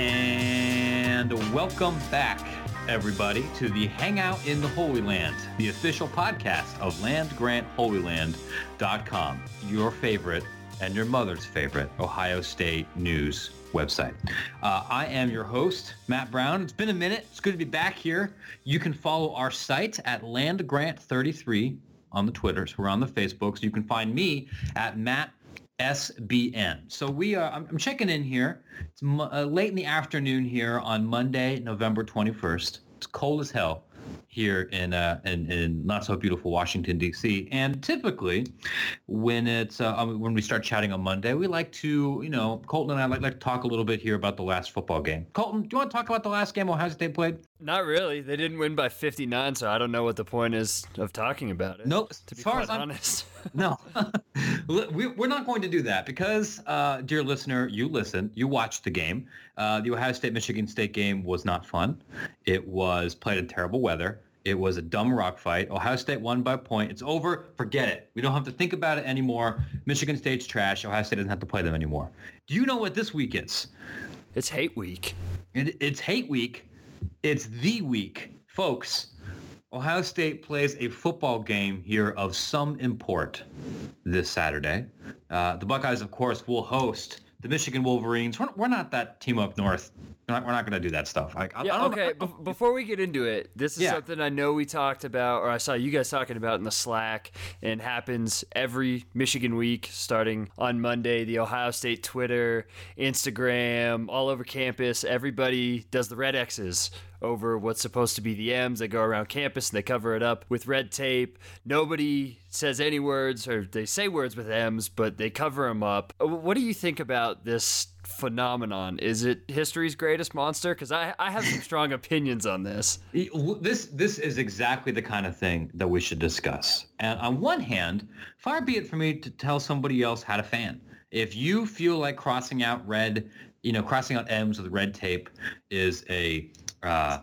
And welcome back, everybody, to the Hangout in the Holy Land, the official podcast of landgrantholyland.com, your favorite and your mother's favorite Ohio State news website. Uh, I am your host, Matt Brown. It's been a minute. It's good to be back here. You can follow our site at landgrant33 on the Twitters. We're on the Facebooks. You can find me at Matt SBN. So we are, I'm, I'm checking in here. It's uh, late in the afternoon here on Monday, November 21st. It's cold as hell here in, uh, in, in not so beautiful Washington D.C. And typically, when it's uh, um, when we start chatting on Monday, we like to, you know, Colton and I like, like to talk a little bit here about the last football game. Colton, do you want to talk about the last game Ohio State played? Not really. They didn't win by 59, so I don't know what the point is of talking about it. No, to be as far quite as I'm- honest. No, we, we're not going to do that because, uh, dear listener, you listened, you watched the game. Uh, the Ohio State Michigan State game was not fun. It was played in terrible weather. It was a dumb rock fight. Ohio State won by a point. It's over. Forget it. We don't have to think about it anymore. Michigan State's trash. Ohio State doesn't have to play them anymore. Do you know what this week is? it's hate week. It, it's hate week. It's the week. Folks, Ohio State plays a football game here of some import this Saturday. Uh, the Buckeyes, of course, will host the Michigan Wolverines. We're, we're not that team up north. We're not, we're not going to do that stuff. I, I, I Yeah, don't okay. Be- before we get into it, this is Yeah. something I know we talked about, or I saw you guys talking about in the Slack, and happens every Michigan week starting on Monday. The Ohio State Twitter, Instagram, all over campus, everybody does the red X's over what's supposed to be the M's. They go around campus and they cover it up with red tape. Nobody says any words, or they say words with M's, but they cover them up. Uh, What do you think about this? Phenomenon is it history's greatest monster because I, I have some strong opinions on this This this is exactly the kind of thing that we should discuss. And on one hand, far be it for me to tell somebody else how to fan. If you feel like crossing out red, you know, crossing out M's with red tape is a uh,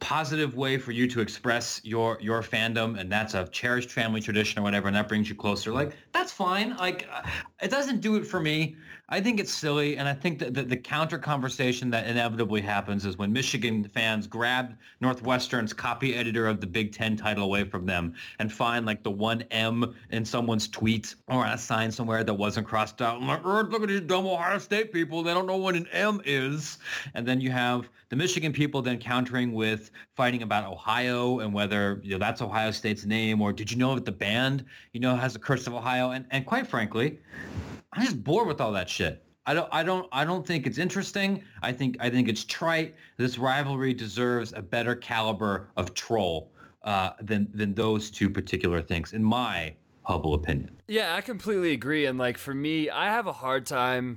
positive way for you to express your your fandom, and that's a cherished family tradition or whatever, and that brings you closer. Like that's fine. Like uh, it doesn't do it for me. I think it's silly, and I think that the, the counter conversation that inevitably happens is when Michigan fans grab Northwestern's copy editor of the Big Ten title away from them and find like the one M in someone's tweet or a sign somewhere that wasn't crossed out. I'm like, "Er, look at these dumb Ohio State people. They don't know what an M is. And then you have the Michigan people then countering with fighting about Ohio and whether you know that's Ohio State's name or did you know that the band you know has the curse of Ohio and and quite frankly, I'm just bored with all that shit. I don't I don't I don't think it's interesting. I think I think it's trite. This rivalry deserves a better caliber of troll uh, than than those two particular things, in my humble opinion. yeah i completely agree and like for me i have a hard time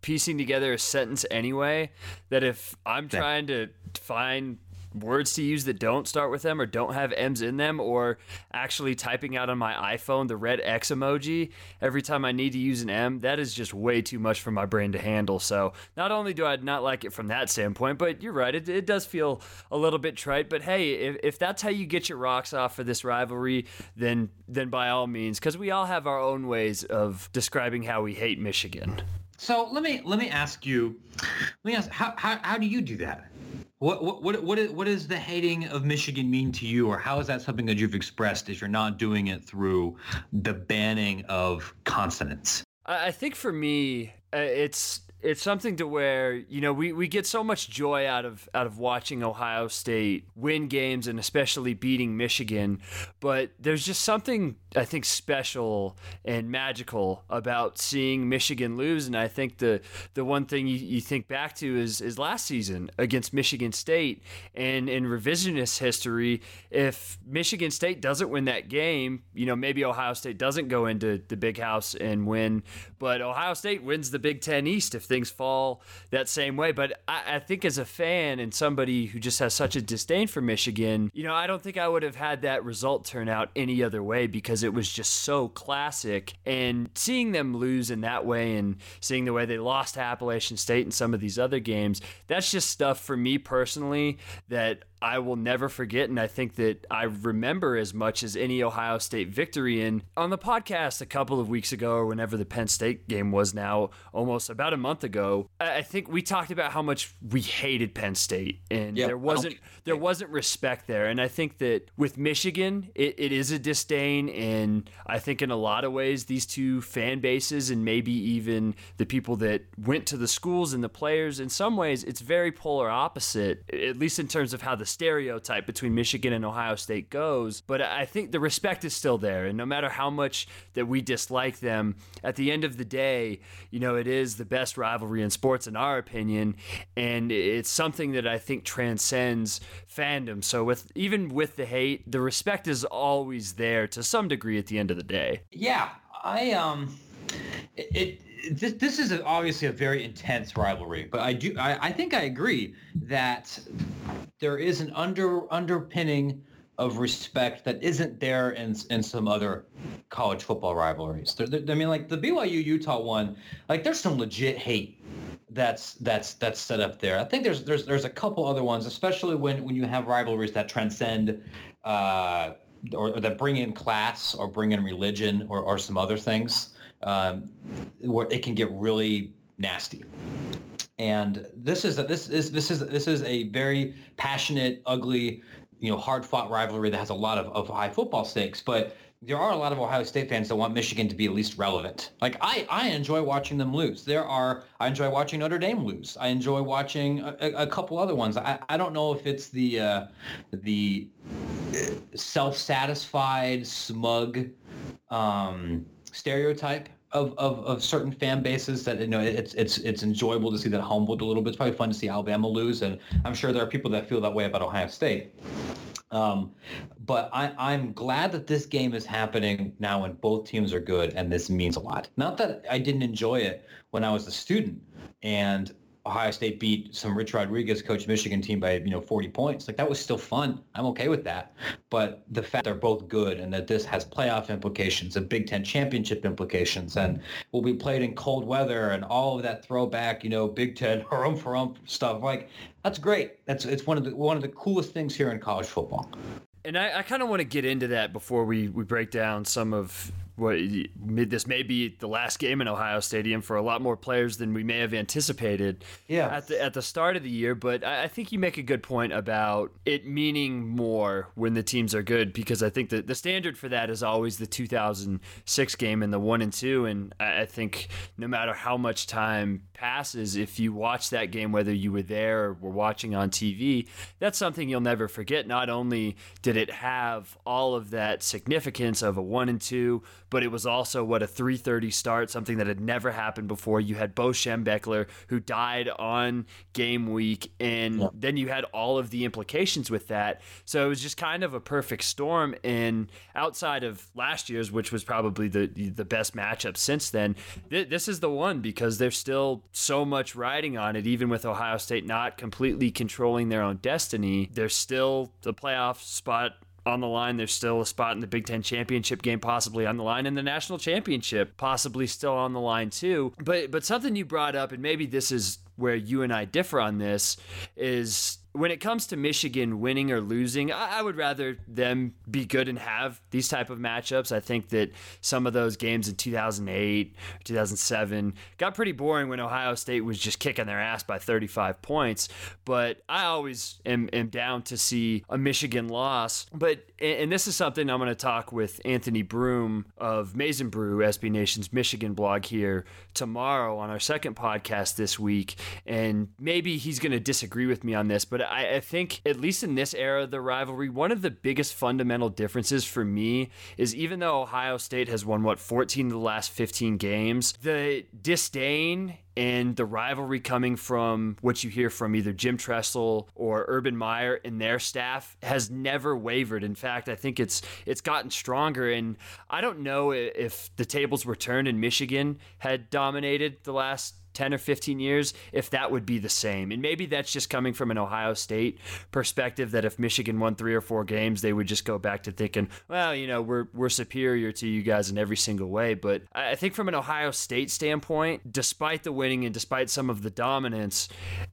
piecing together a sentence anyway that if i'm trying to find words to use that don't start with them or don't have m's in them or actually typing out on my iphone the red x emoji every time i need to use an m that is just way too much for my brain to handle. So not only do i not like it from that standpoint but you're right it, it does feel a little bit trite. But hey if, if that's how you get your rocks off for this rivalry then then by all means because we all have our own ways of describing how we hate michigan. So let me let me ask you, let me ask how how, how do you do that? What what what what is, what does the hating of Michigan mean to you, or how is that something that you've expressed if you're not doing it through the banning of consonants? I I think for me, uh, it's it's something to where you know we, we get so much joy out of out of watching Ohio State win games and especially beating Michigan, but there's just something I think special and magical about seeing Michigan lose, and I think the the one thing you, you think back to is is last season against Michigan State, and in revisionist history, if Michigan State doesn't win that game, you know maybe Ohio State doesn't go into the big house and win, but Ohio State wins the Big Ten East if things fall that same way. But I, I think as a fan and somebody who just has such a disdain for Michigan, you know, I don't think I would have had that result turn out any other way because it was just so classic. And seeing them lose in that way and seeing the way they lost to Appalachian State and some of these other games, that's just stuff for me personally that I will never forget. And I think that I remember as much as any Ohio State victory. And on the podcast a couple of weeks ago, or whenever the Penn State game was now, almost about a month ago, I think we talked about how much we hated Penn State, and Yep, there wasn't there wasn't respect there. And I think that with Michigan, it, it is a disdain, and I think in a lot of ways, these two fan bases and maybe even the people that went to the schools and the players, in some ways, it's very polar opposite, at least in terms of how the stereotype between Michigan and Ohio State goes. But I think the respect is still there, and no matter how much that we dislike them, at the end of the day, you know, it is the best rivalry in sports, in our opinion, and it's something that I think transcends fandom. So with even with the hate, the respect is always there to some degree at the end of the day. Yeah, I um, it, it this this is a, obviously a very intense rivalry, but I do I, I think I agree that there is an under underpinning of respect that isn't there in in some other college football rivalries. There, there, I mean, like the BYU Utah one, like there's some legit hate that's that's that's set up there. I think there's there's there's a couple other ones, especially when when you have rivalries that transcend. Uh, or, or that bring in class or bring in religion or, or some other things um, where it can get really nasty and this is a, this is this is this is a very passionate ugly you know hard fought rivalry that has a lot of, of high football stakes but there are a lot of Ohio State fans that want Michigan to be at least relevant. Like I, I enjoy watching them lose. There are I enjoy watching Notre Dame lose. I enjoy watching a, a couple other ones. I, I don't know if it's the uh, the self-satisfied, smug um, stereotype of, of, of certain fan bases that you know it's it's it's enjoyable to see that humbled a little bit. It's probably fun to see Alabama lose, and I'm sure there are people that feel that way about Ohio State. Um, but I, I'm glad that this game is happening now when both teams are good, and this means a lot. Not that I didn't enjoy it when I was a student, and Ohio State beat some Rich Rodriguez coach Michigan team by you know 40 points. Like that was still fun. I'm okay with that. But the fact they're both good and that this has playoff implications and Big Ten championship implications and will be played in cold weather and all of that throwback you know Big Ten harum harum stuff. Like that's great. That's it's one of the one of the coolest things here in college football. And I, I kind of want to get into that before we, we break down some of what this may be the last game in Ohio Stadium for a lot more players than we may have anticipated yeah. at the at the start of the year. But I, I think you make a good point about it meaning more when the teams are good because I think that the standard for that is always the 2006 game and the one and two. And I, I think no matter how much time passes, if you watch that game, whether you were there or were watching on TV, that's something you'll never forget. Not only did it have all of that significance of a one and two, but it was also what a 3:30 start, something that had never happened before. You had Bo Schembechler who died on game week, and then you had all of the implications with that. So it was just kind of a perfect storm. And outside of last year's, which was probably the the best matchup since then, th- this is the one because there's still so much riding on it. Even with Ohio State not completely controlling their own destiny, there's still the playoff spot on the line. There's still a spot in the Big Ten championship game possibly on the line, and the national championship possibly still on the line too. But but something you brought up, and maybe this is where you and I differ on this, is when it comes to Michigan winning or losing, I, would rather them be good and have these type of matchups. I think that some of those games in 2008, 2007 got pretty boring when Ohio State was just kicking their ass by 35 points. But I always am, am down to see a Michigan loss. But and this is something I'm going to talk with Anthony Broome of Maize n Brew, SB Nation's Michigan blog here tomorrow on our second podcast this week, and maybe he's going to disagree with me on this, but but I, I think, at least in this era of the rivalry, one of the biggest fundamental differences for me is even though Ohio State has won, what, 14 of the last 15 games, the disdain and the rivalry coming from what you hear from either Jim Tressel or Urban Meyer and their staff has never wavered. In fact, I think it's it's gotten stronger. And I don't know if the tables were turned and Michigan had dominated the last 10 or 15 years if that would be the same. And maybe that's just coming from an Ohio State perspective that if Michigan won 3 or 4 games they would just go back to thinking, well, you know, we're we're superior to you guys in every single way, but I think from an Ohio State standpoint, despite the winning and despite some of the dominance,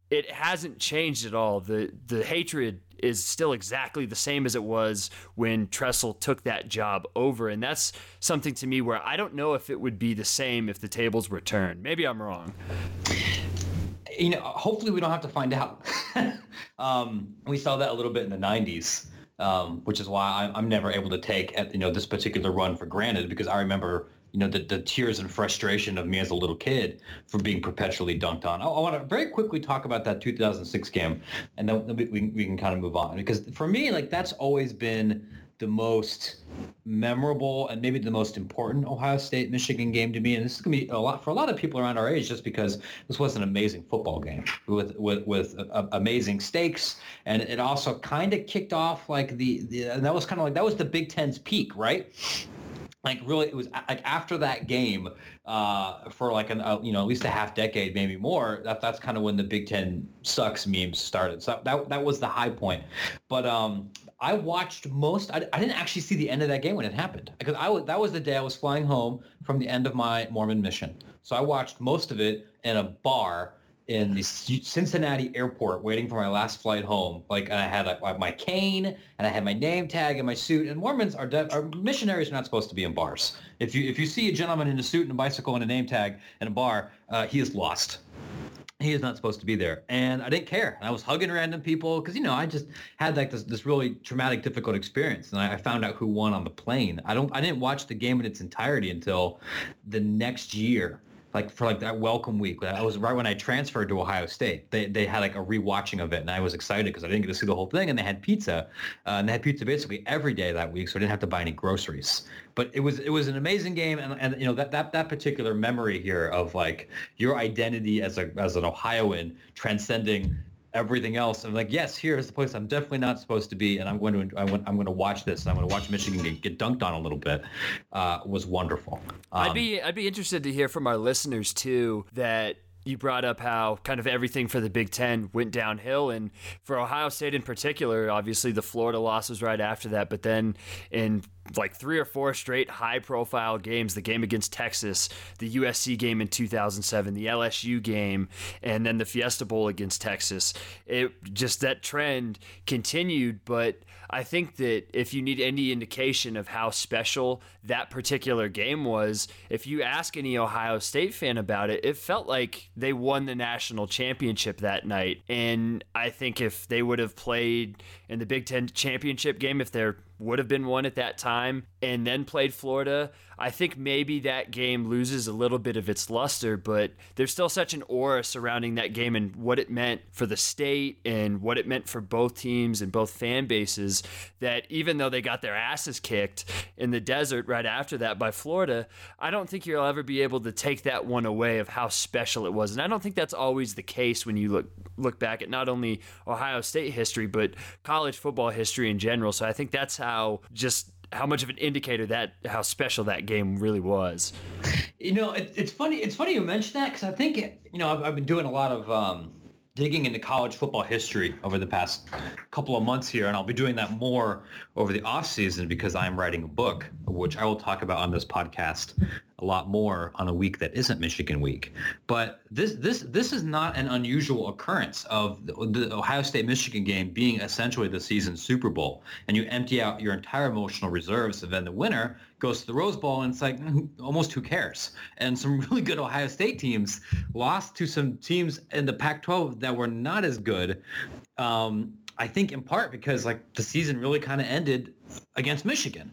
it hasn't changed at all. The the hatred is still exactly the same as it was when Tressel took that job over. And that's something to me where I don't know if it would be the same if the tables were turned. Maybe I'm wrong. you know, hopefully we don't have to find out. um, we saw that a little bit in the 90s, um, which is why I'm, never able to take you know this particular run for granted because I remember you know the, the tears and frustration of me as a little kid for being perpetually dunked on. I, I want to very quickly talk about that 2006 game, and then we, we, can kind of move on because for me, like that's always been the most memorable and maybe the most important Ohio State Michigan game to me. And this is gonna be a lot for a lot of people around our age, just because this was an amazing football game with with with uh, amazing stakes, and it also kind of kicked off like the, the and that was kind of like that was the Big Ten's peak, right? Like really it was like after that game uh, for like an uh, you know at least a half decade maybe more that that's kind of when the Big Ten sucks memes started so that that was the high point but um I watched most. I, I, didn't actually see the end of that game when it happened because I was that was the day I was flying home from the end of my Mormon mission. So I watched most of it in a bar in the Cincinnati airport, waiting for my last flight home. Like I had a, my cane and I had my name tag and my suit. And Mormons are, de- are missionaries are not supposed to be in bars. If you if you see a gentleman in a suit and a bicycle and a name tag in a bar, uh, he is lost he is not supposed to be there and i didn't care i was hugging random people because you know i just had like this, this really traumatic difficult experience and I, I, found out who won on the plane i don't i didn't watch the game in its entirety until the next year like for like that welcome week. I was right when I transferred to Ohio State. They they had like a rewatching of it, and I was excited because I didn't get to see the whole thing. And they had pizza, uh, and they had pizza basically every day that week, so I didn't have to buy any groceries. But it was it was an amazing game, and and you know that that that particular memory here of like your identity as a as an Ohioan transcending everything else. I'm like, yes, here is the place I'm definitely not supposed to be, and I'm going to I'm, I'm going to watch this. And I'm going to watch Michigan get, get dunked on a little bit. Uh, was wonderful. Um, I'd be I'd be interested to hear from our listeners too that you brought up how kind of everything for the Big Ten went downhill. And for Ohio State in particular, obviously the Florida loss was right after that. But then in like three or four straight high profile games the game against Texas, the USC game in 2007, the LSU game, and then the Fiesta Bowl against Texas. It just that trend continued, but I think that if you need any indication of how special that particular game was, if you ask any Ohio State fan about it, it felt like they won the national championship that night. And I think if they would have played in the Big Ten championship game, if there would have been one at that time, and then played Florida, I think maybe that game loses a little bit of its luster, but there's still such an aura surrounding that game and what it meant for the state and what it meant for both teams and both fan bases that even though they got their asses kicked in the desert right after that by Florida, I don't think you'll ever be able to take that one away of how special it was. And I don't think that's always the case when you look look back at not only Ohio State history but college football history in general. So I think that's how just how much of an indicator that how special that game really was. You know, it, it's funny. It's funny you mention that because I think it, you know I've, I've, been doing a lot of um, digging into college football history over the past couple of months here, and I'll be doing that more over the off season because I'm writing a book, which I will talk about on this podcast a lot more on a week that isn't Michigan week. But this this this is not an unusual occurrence of the, Ohio State Michigan game being essentially the season Super Bowl, and you empty out your entire emotional reserves, and then the winner goes to the Rose Bowl, and it's like almost who cares? And some really good Ohio State teams lost to some teams in the Pac-12 that were not as good. Um, I think in part because like the season really kind of ended against Michigan.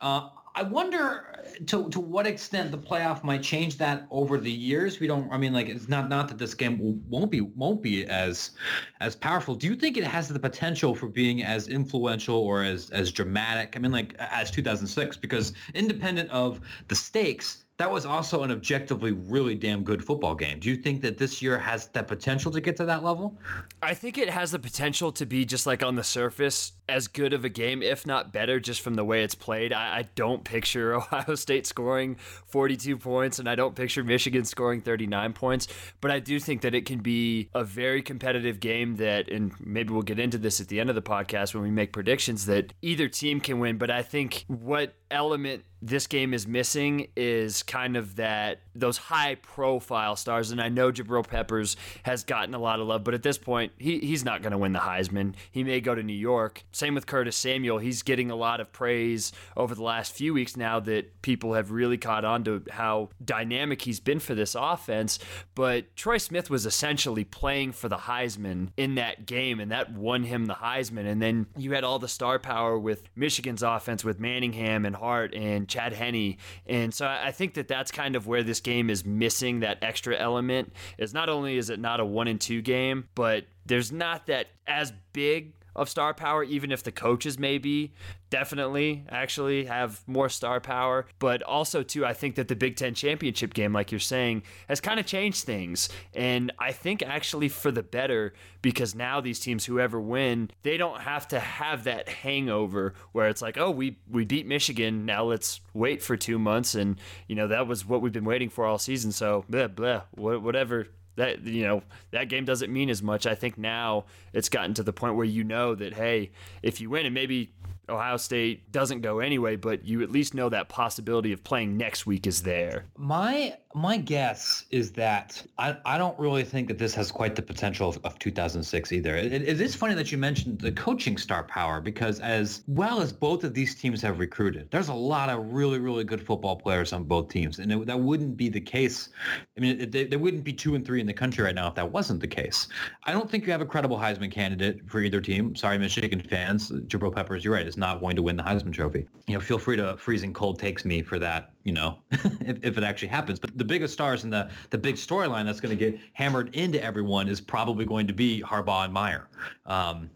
Uh, I wonder uh, to to what extent the playoff might change that over the years. We don't. I mean, like it's not not that this game won't be won't be as as powerful. Do you think it has the potential for being as influential or as as dramatic? I mean, like as 2006, because independent of the stakes, that was also an objectively really damn good football game. Do you think that this year has that potential to get to that level? I think it has the potential to be just like on the surface as good of a game, if not better, just from the way it's played. I, I, don't picture Ohio State scoring 42 points, and I don't picture Michigan scoring 39 points. But I do think that it can be a very competitive game that, and maybe we'll get into this at the end of the podcast when we make predictions, that either team can win. But I think what element this game is missing is kind of that those high profile stars. And I know Jabril Peppers has gotten a lot of love, but at this point, he, he's not going to win the Heisman. He may go to New York. Same with Curtis Samuel. He's getting a lot of praise over the last few weeks now that people have really caught on to how dynamic he's been for this offense. But Troy Smith was essentially playing for the Heisman in that game, and that won him the Heisman. And then you had all the star power with Michigan's offense with Manningham and Hart and Chad Henne. And so I think that that's kind of where this game is missing that extra element. Is not only is it not a one and two game, but there's not that as big of star power, even if the coaches maybe definitely actually have more star power. But also, too, I think that the Big Ten championship game, like you're saying, has kind of changed things. And I think actually for the better because now these teams, whoever win, they don't have to have that hangover where it's like, oh, we, we beat Michigan. Now let's wait for two months. And, you know, that was what we've been waiting for all season. So, blah, blah, whatever that you know that game doesn't mean as much. I think now it's gotten to the point where you know that hey, if you win and maybe Ohio State doesn't go anyway, but you at least know that possibility of playing next week is there. My my guess is that I, I don't really think that this has quite the potential of, of 2006 either. It, it is funny that you mentioned the coaching star power because as well as both of these teams have recruited, there's a lot of really really good football players on both teams, and it, that wouldn't be the case. I mean, there wouldn't be two and three in the country right now if that wasn't the case. I don't think you have a credible Heisman candidate for either team. Sorry, Michigan fans, Jabril Peppers, you're right is not going to win the Heisman Trophy. You know, feel free to freezing cold takes me for that. You know, if, if it actually happens. But the biggest stars and the the big storyline that's going to get hammered into everyone is probably going to be Harbaugh and Meyer. Um,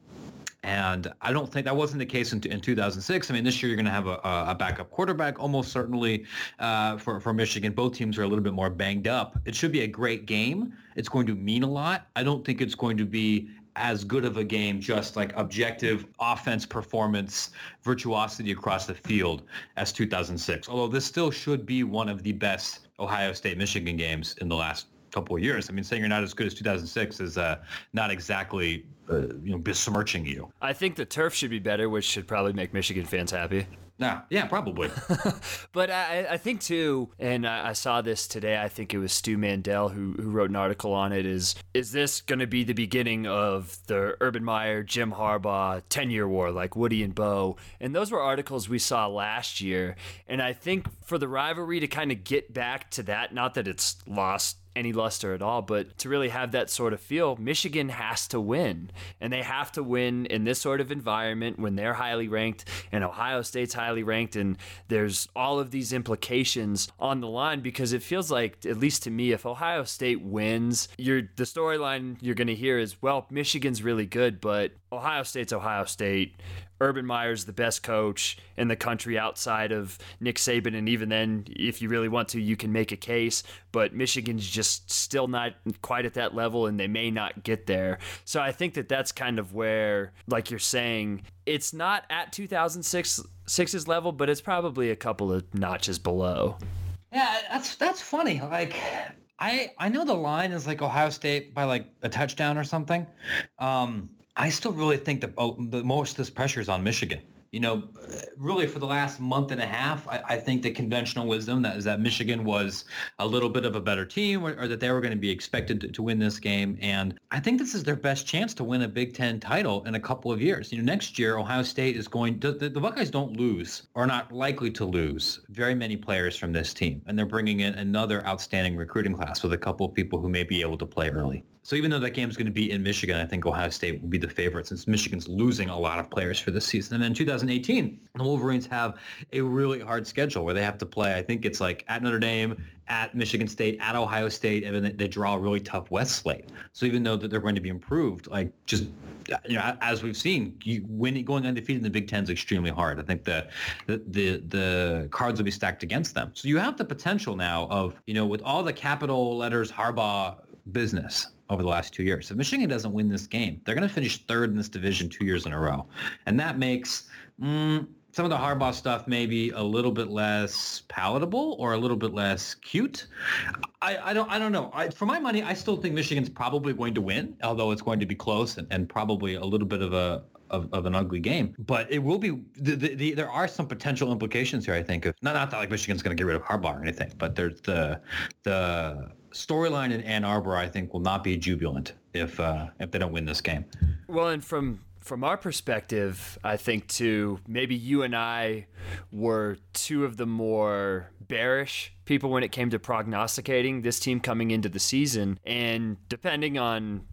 and I don't think that wasn't the case in, in 2006. I mean, this year you're going to have a, a, backup quarterback, almost certainly uh, for, for Michigan. Both teams are a little bit more banged up. It should be a great game. It's going to mean a lot. I don't think it's going to be as good of a game, just like objective offense performance, virtuosity across the field as 2006. Although this still should be one of the best Ohio State Michigan games in the last couple of years. I mean, saying you're not as good as 2006 is uh, not exactly uh, you know besmirching you. I think the turf should be better, which should probably make Michigan fans happy. Yeah, yeah, probably. but I, I think too, and I, saw this today. I think it was Stu Mandel who, who wrote an article on it. Is is this going to be the beginning of the Urban Meyer, Jim Harbaugh ten year war, like Woody and Bo? And those were articles we saw last year. And I think for the rivalry to kind of get back to that, not that it's lost any luster at all. But to really have that sort of feel, Michigan has to win. And they have to win in this sort of environment when they're highly ranked and Ohio State's highly ranked. And there's all of these implications on the line because it feels like, at least to me, if Ohio State wins, you're, the storyline you're going to hear is, well, Michigan's really good, but Ohio State's Ohio State. Urban Meyer's the best coach in the country outside of Nick Saban. And even then, if you really want to, you can make a case. But Michigan's just still not quite at that level, and they may not get there. So I think that that's kind of where, like you're saying, it's not at 2006's level, but it's probably a couple of notches below. Yeah, that's that's funny. Like I I know the line is like Ohio State by like a touchdown or something. Um, I still really think that oh, the most of this pressure is on Michigan you know, really for the last month and a half, I, I, think the conventional wisdom that is that Michigan was a little bit of a better team or, or that they were going to be expected to, to, win this game. And I think this is their best chance to win a Big Ten title in a couple of years. You know, next year, Ohio State is going to, the, the Buckeyes don't lose or not likely to lose very many players from this team. And they're bringing in another outstanding recruiting class with a couple of people who may be able to play early. So even though that game is going to be in Michigan, I think Ohio State will be the favorite since Michigan's losing a lot of players for this season. And then 2018, the Wolverines have a really hard schedule where they have to play. I think it's like at Notre Dame, at Michigan State, at Ohio State, and then they draw a really tough West slate. So even though that they're going to be improved, like just you know, as we've seen, you, winning going undefeated in the Big Ten is extremely hard. I think the, the the the cards will be stacked against them. So you have the potential now of you know with all the capital letters Harbaugh business over the last two years. If Michigan doesn't win this game, they're going to finish third in this division two years in a row. And that makes mm, some of the Harbaugh stuff maybe a little bit less palatable or a little bit less cute. I, I don't I don't know. I, for my money, I still think Michigan's probably going to win, although it's going to be close and, and probably a little bit of a of, of an ugly game. But it will be the, the, the, there are some potential implications here. I think not not that like Michigan's going to get rid of Harbaugh or anything, but there's the the storyline in Ann Arbor. I think will not be jubilant if uh, if they don't win this game. Well, and from from our perspective, I think too, maybe you and I were two of the more bearish people when it came to prognosticating this team coming into the season. And depending on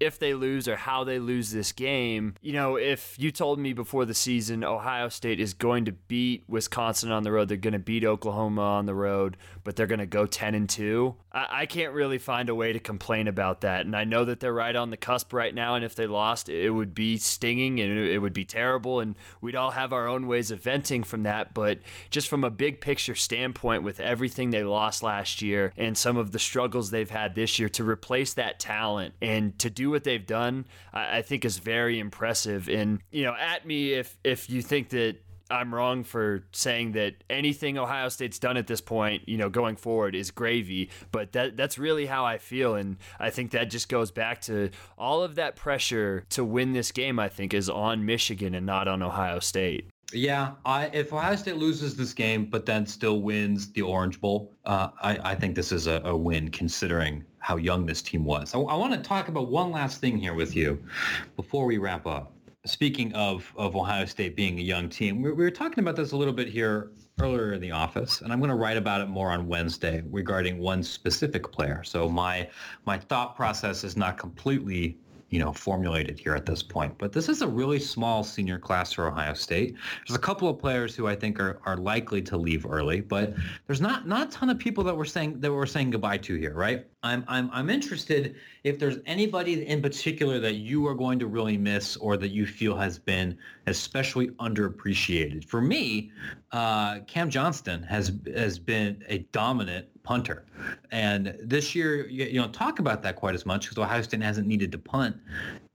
if they lose or how they lose this game. You know, if you told me before the season Ohio State is going to beat Wisconsin on the road, they're going to beat Oklahoma on the road, but they're going to go 10 and 2, I-, I can't really find a way to complain about that. And I know that they're right on the cusp right now. And if they lost, it would be stinging and it would be terrible. And we'd all have our own ways of venting from that. But just from a big picture standpoint, with everything they lost last year and some of the struggles they've had this year, to replace that talent and to do what they've done, I, I think is very impressive. And you know, at me if if you think that I'm wrong for saying that anything Ohio State's done at this point, you know, going forward is gravy, but that that's really how I feel and I think that just goes back to all of that pressure to win this game I think is on Michigan and not on Ohio State. Yeah, I, if Ohio State loses this game but then still wins the Orange Bowl, uh, I, I, think this is a, a, win considering how young this team was. I, I want to talk about one last thing here with you before we wrap up. Speaking of, of Ohio State being a young team, we, we were talking about this a little bit here earlier in the office, and I'm going to write about it more on Wednesday regarding one specific player. So my my thought process is not completely you know, formulated here at this point. But this is a really small senior class for Ohio State. There's a couple of players who I think are, are likely to leave early, but there's not not a ton of people that we're saying that we're saying goodbye to here, right? I'm I'm I'm interested if there's anybody in particular that you are going to really miss or that you feel has been especially underappreciated. For me, uh, Cam Johnston has has been a dominant punter. And this year, you, you don't talk about that quite as much because Ohio State hasn't needed to punt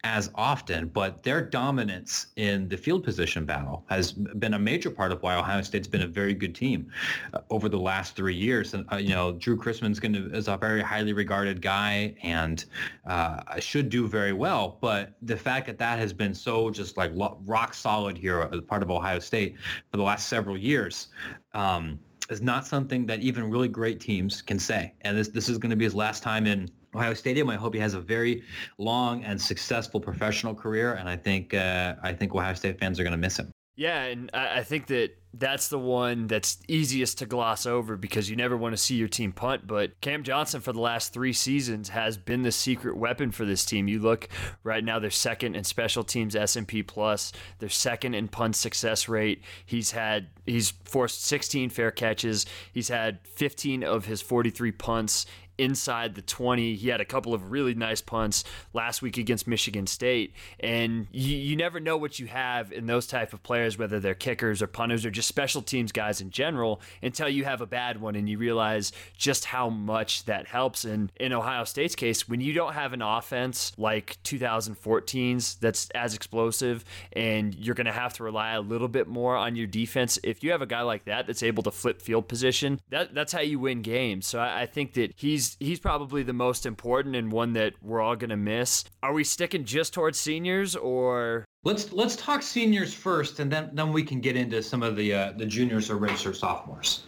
as often, but their dominance in the field position battle has been a major part of why Ohio State's been a very good team uh, over the last three years. And uh, you know, Drue Chrisman's going to is a very highly regarded guy and uh, should do very well. But the fact that that has been so just like rock solid here as part of Ohio State for the last several years. Um, is not something that even really great teams can say. And this this is going to be his last time in Ohio Stadium. I hope he has a very long and successful professional career, and I think uh, I think Ohio State fans are going to miss him. Yeah, and I think that that's the one that's easiest to gloss over because you never want to see your team punt. But Cam Johnston for the last three seasons has been the secret weapon for this team. You look right now; they're second in special teams S&P plus. They're second in punt success rate. He's had he's forced 16 fair catches. He's had 15 of his 43 punts inside the 20. He had a couple of really nice punts last week against Michigan State. And you, you never know what you have in those type of players, whether they're kickers or punters or just special teams guys in general, until you have a bad one and you realize just how much that helps. And in Ohio State's case, when you don't have an offense like 2014's that's as explosive and you're going to have to rely a little bit more on your defense, if you have a guy like that that's able to flip field position, that, that's how you win games. So I, I think that he's he's he's probably the most important and one that we're all gonna miss. Are we sticking just towards seniors or? Let's let's talk seniors first, and then then we can get into some of the uh, the juniors or racer sophomores.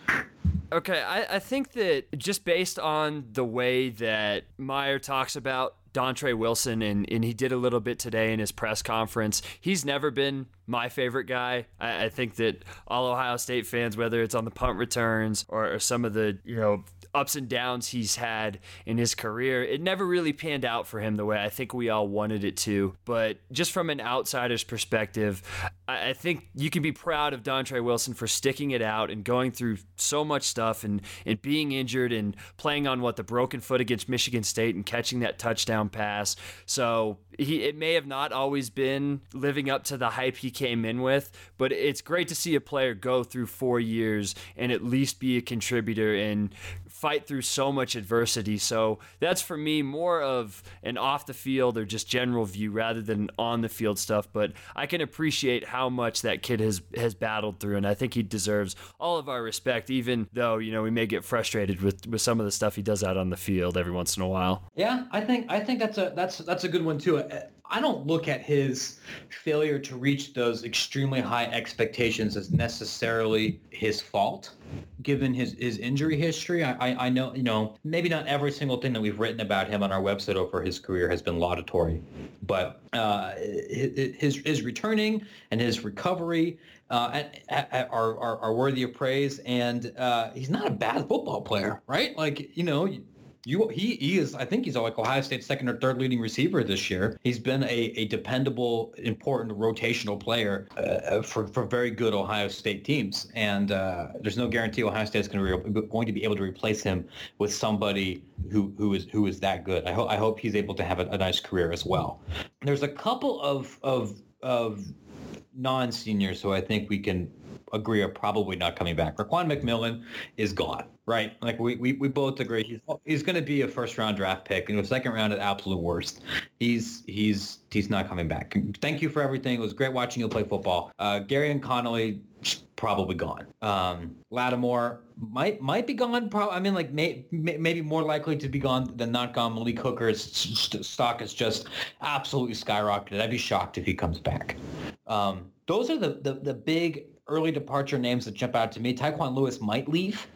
Okay, I, I think that just based on the way that Meyer talks about Dontre Wilson, and, and he did a little bit today in his press conference. He's never been my favorite guy. I, I think that all Ohio State fans, whether it's on the punt returns or, or some of the you know ups and downs he's had in his career, it never really panned out for him the way I think we all wanted it to. But just from an outsider's perspective, I, I think you can be proud of Dontre Wilson for sticking it out and going through so much stuff and, and being injured and playing on what the broken foot against Michigan State and catching that touchdown pass. So he it may have not always been living up to the hype he came in with, but it's great to see a player go through four years and at least be a contributor and fight through so much adversity. So that's for me more of an off the field or just general view rather than on the field stuff. But I can appreciate how much that kid has has battled through, and I think he deserves all of our respect, even though you know we may get frustrated with with some of the stuff he does out on the field every once in a while. Yeah, I think I think that's a that's that's a good one too. I don't look at his failure to reach those extremely high expectations as necessarily his fault, given his, his injury history. I, I, know, you know, maybe not every single thing that we've written about him on our website over his career has been laudatory, but uh, his, his returning and his recovery uh, are, are, are worthy of praise. And uh, he's not a bad football player, right? Like, you know, you he, he is I think he's like Ohio State's second or third leading receiver this year. He's been a, a dependable, important rotational player uh, uh for for very good Ohio State teams, and uh, there's no guarantee Ohio State's going to be going to be able to replace him with somebody who who is who is that good. I hope I hope he's able to have a, a nice career as well. There's a couple of of of non-seniors who I think we can agree are probably not coming back. Raekwon McMillan is gone, right? Like we, we, we both agree he's he's going to be a first round draft pick, and a second round at absolute worst. He's he's he's not coming back. Thank you for everything. It was great watching you play football. Uh, Gareon Conley probably gone. Um, Lattimore might might be gone. Probably, I mean, like may, may, maybe more likely to be gone than not gone. Malik Hooker's st- stock is just absolutely skyrocketed. I'd be shocked if he comes back. Um, those are the, the the big early departure names that jump out to me. Tyquan Lewis might leave.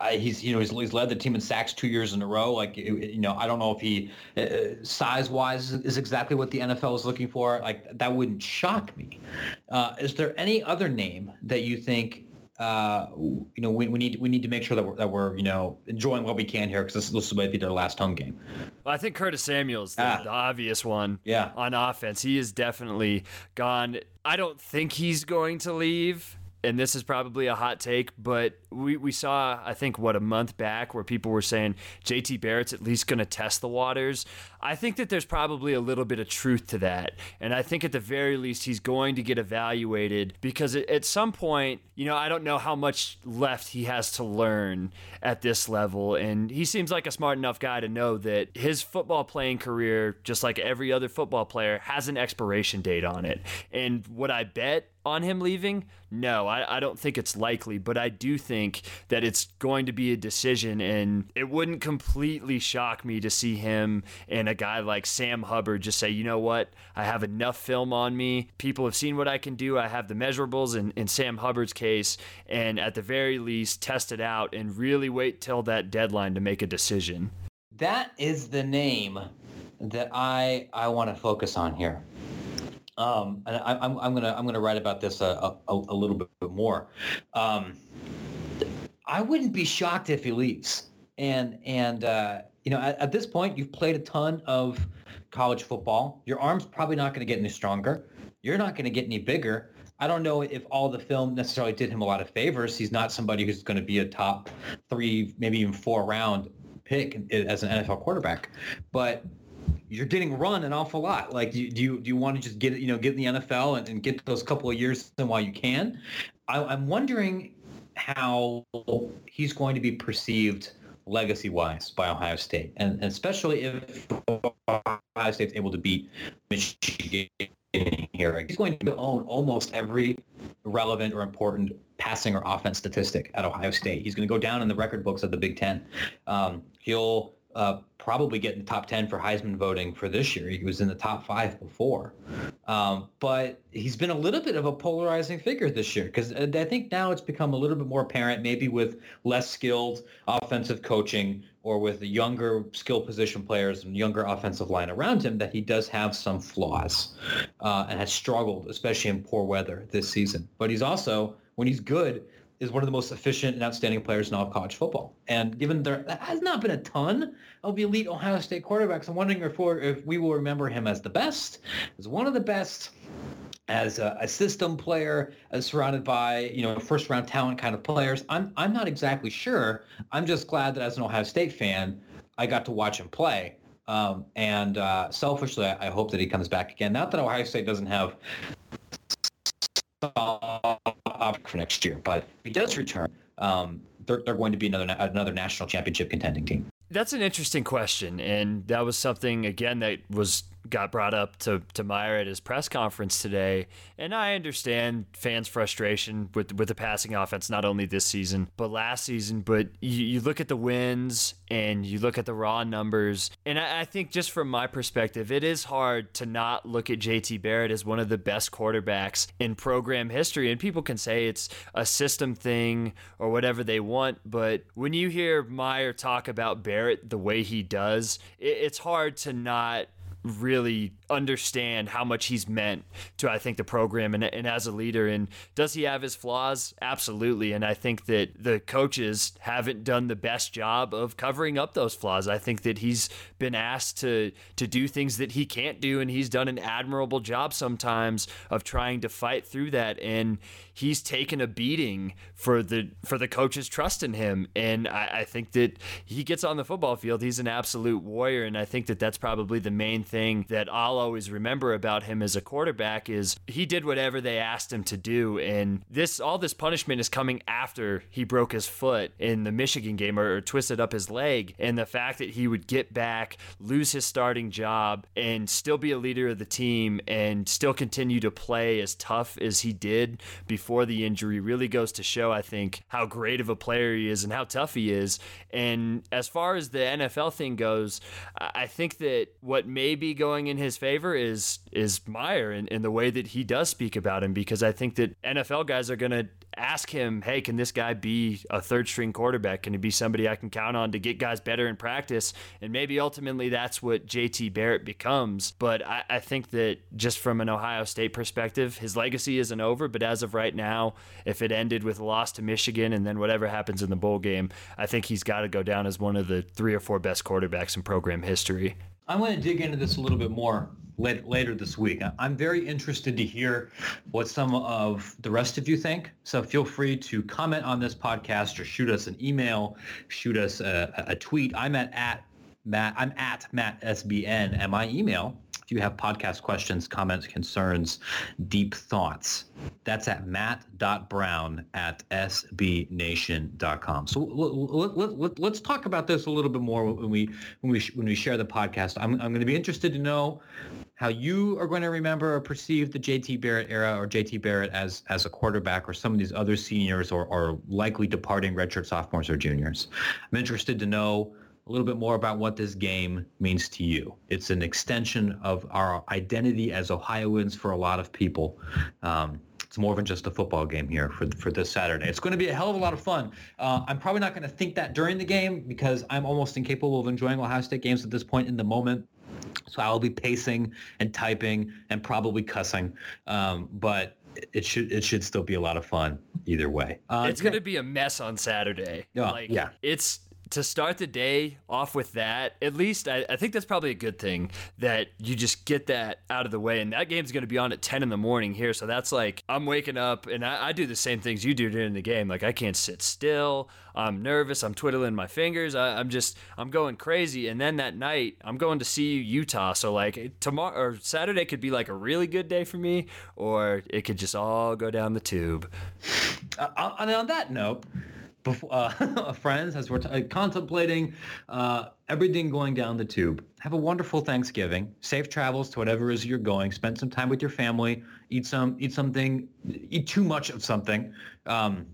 Uh, he's you know he's, he's led the team in sacks two years in a row. Like you know I don't know if he uh, size wise is exactly what the NFL is looking for. Like that wouldn't shock me. Uh, is there any other name that you think uh, you know, we, we need we need to make sure that we're, that we're you know enjoying what we can here because this, this might be their last home game. Well, I think Curtis Samuel's the, ah. the obvious one. Yeah. on offense, he is definitely gone. I don't think he's going to leave and this is probably a hot take, but we, we saw, I think, what, a month back where people were saying JT Barrett's at least going to test the waters. I think that there's probably a little bit of truth to that. And I think at the very least, he's going to get evaluated because at some point, you know, I don't know how much left he has to learn at this level. And he seems like a smart enough guy to know that his football playing career, just like every other football player, has an expiration date on it. And what I bet on him leaving? No, I, I don't think it's likely, but I do think that it's going to be a decision, and it wouldn't completely shock me to see him and a guy like Sam Hubbard just say, you know what, I have enough film on me. People have seen what I can do. I have the measurables in, in Sam Hubbard's case, and at the very least, test it out and really wait till that deadline to make a decision. That is the name that I I want to focus on here. Um, and I, am I'm gonna I'm gonna write about this a, a, a little bit more. Um, I wouldn't be shocked if he leaves. And and uh, you know at, at, this point you've played a ton of college football. Your arm's probably not going to get any stronger. You're not going to get any bigger. I don't know if all the film necessarily did him a lot of favors. He's not somebody who's going to be a top three, maybe even four round pick as an NFL quarterback. But you're getting run an awful lot. Like, do you do you, do you want to just get you know get in the NFL and, and get those couple of years in while you can? I, I'm wondering how he's going to be perceived legacy wise by Ohio State, and, and especially if Ohio State's able to beat Michigan here. He's going to own almost every relevant or important passing or offense statistic at Ohio State. He's going to go down in the record books of the Big Ten. Um, he'll uh, probably get in the top 10 for Heisman voting for this year. He was in the top five before. Um, but he's been a little bit of a polarizing figure this year because I think now it's become a little bit more apparent, maybe with less skilled offensive coaching or with the younger skill position players and younger offensive line around him, that he does have some flaws uh, and has struggled, especially in poor weather this season. But he's also, when he's good, is one of the most efficient and outstanding players in all of college football. And given there has not been a ton of elite Ohio State quarterbacks, I'm wondering if, if we will remember him as the best, as one of the best, as a, a, system player, as surrounded by you know first round talent kind of players. I'm I'm not exactly sure. I'm just glad that as an Ohio State fan, I got to watch him play. Um, and uh, selfishly, I hope that he comes back again. Not that Ohio State doesn't have for next year. But if he does return, um, they're, they're going to be another another national championship contending team. That's an interesting question, and that was something again that was got brought up to, to Meyer at his press conference today. And I understand fans' frustration with, with the passing offense, not only this season, but last season. But you, you look at the wins and you look at the raw numbers. And I, I think, just from my perspective, it is hard to not look at JT Barrett as one of the best quarterbacks in program history. And people can say it's a system thing or whatever they want. But when you hear Meyer talk about Barrett the way he does, it, it's hard to not really understand how much he's meant to I think the program and, and as a leader. And does he have his flaws? Absolutely. And I think that the coaches haven't done the best job of covering up those flaws. I think that he's been asked to to do things that he can't do and he's done an admirable job sometimes of trying to fight through that. And he's taken a beating for the for the coaches trust in him. And I, I think that he gets on the football field. He's an absolute warrior. And I think that that's probably the main thing that I'll always remember about him as a quarterback is he did whatever they asked him to do. And this all this punishment is coming after he broke his foot in the Michigan game or, or twisted up his leg. And the fact that he would get back lose his starting job and still be a leader of the team and still continue to play as tough as he did before the injury really goes to show I think how great of a player he is and how tough he is. And as far as the NFL thing goes I think that what maybe going in his favor is is Meyer in, in the way that he does speak about him because I think that NFL guys are going to ask him, hey, can this guy be a third string quarterback? Can he be somebody I can count on to get guys better in practice? And maybe ultimately that's what JT Barrett becomes. But I, I, think that just from an Ohio State perspective, his legacy isn't over. But as of right now, if it ended with a loss to Michigan and then whatever happens in the bowl game, I think he's got to go down as one of the three or four best quarterbacks in program history. I'm going to dig into this a little bit more later, later this week. I'm very interested to hear what some of the rest of you think. So feel free to comment on this podcast or shoot us an email, shoot us a, a tweet. I'm at, at Matt. I'm at Matt SBN, and my email if you have podcast questions, comments, concerns, deep thoughts, that's at matt.brown at sbnation.com. So let, let, let, let's talk about this a little bit more when we when we when we share the podcast. I'm, I'm going to be interested to know how you are going to remember or perceive the JT Barrett era or JT Barrett as as a quarterback or some of these other seniors or, or likely departing redshirt sophomores or juniors. I'm interested to know a little bit more about what this game means to you. It's an extension of our identity as Ohioans for a lot of people. Um, it's more than just a football game here for for this Saturday. It's going to be a hell of a lot of fun. Uh, I'm probably not going to think that during the game because I'm almost incapable of enjoying Ohio State games at this point in the moment. So I'll be pacing and typing and probably cussing. Um, but it should it should still be a lot of fun either way. Uh, it's going to be a mess on Saturday. Yeah, like, yeah. It's to start the day off with that, at least I, I, think that's probably a good thing that you just get that out of the way. And that game's going to be on at 10 in the morning here. So that's like, I'm waking up and I, I, do the same things you do during the game. Like, I can't sit still. I'm nervous. I'm twiddling my fingers. I, am just, I'm going crazy. And then that night, I'm going to see Utah. So, like, tomorrow or Saturday could be like a really good day for me, or it could just all go down the tube. Uh, and on that note, before, uh, friends as we're t- uh, contemplating uh, everything going down the tube. Have a wonderful Thanksgiving. Safe travels to whatever is you're going. Spend some time with your family. Eat some. Eat something. Eat too much of something. Um,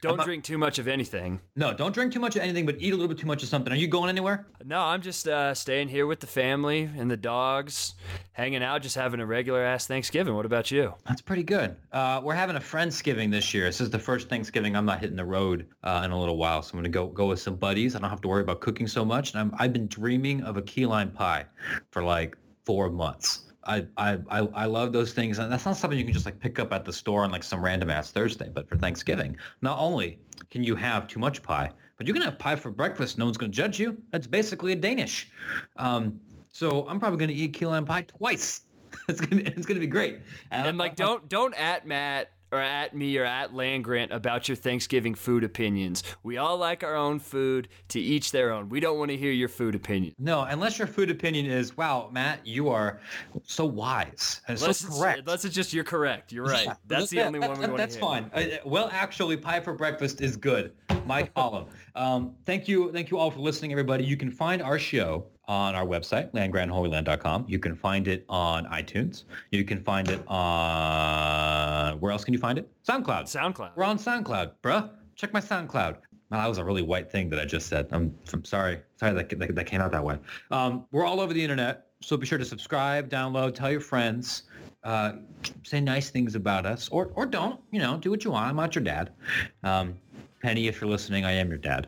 don't not, drink too much of anything. No, don't drink too much of anything, but eat a little bit too much of something. Are you going anywhere? No, I'm just uh, staying here with the family and the dogs, hanging out, just having a regular ass Thanksgiving. What about you? That's pretty good. Uh, we're having a Friendsgiving this year. This is the first Thanksgiving I'm not hitting the road uh, in a little while, so I'm going to go go with some buddies. I don't have to worry about cooking so much. And I'm, I've been dreaming of a key lime pie for like four months. I, I I love those things, and that's not something you can just like pick up at the store on like some random ass Thursday. But for Thanksgiving, not only can you have too much pie, but you can have pie for breakfast. No one's going to judge you. That's basically a Danish. Um, so I'm probably going to eat key lime pie twice. it's gonna it's gonna be great. And, and like, don't don't at Matt or at me or at Land Grant about your Thanksgiving food opinions. We all like our own food, to each their own. We don't want to hear your food opinion. No, unless your food opinion is, wow, Matt, you are so wise and unless so correct. Unless it's just you're correct. You're right. Yeah, that's the only that, one we want That's fine. Uh, well, actually, pie for breakfast is good. My column. Um, thank you. Thank you all for listening, everybody. You can find our show on our website, landgrantholyland.com. You can find it on iTunes. You can find it on where else can you find it? SoundCloud. SoundCloud. We're on SoundCloud, bruh. Check my SoundCloud. Wow, that was a really white thing that I just said. I'm, I'm sorry. Sorry that, that, that came out that way. Um, we're all over the internet, so be sure to subscribe, download, tell your friends, uh, say nice things about us, or or don't. You know, do what you want. I'm not your dad. Um, Penny, if you're listening, I am your dad,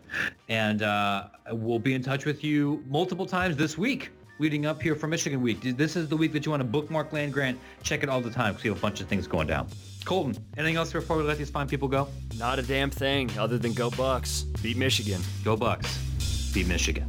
and uh, we'll be in touch with you multiple times this week. Leading up here for Michigan Week. This is the week that you want to bookmark Land Grant. Check it all the time because we have a bunch of things going down. Colton, anything else before we let these fine people go? Not a damn thing other than go Bucks. Beat Michigan. Go Bucks. Beat Michigan.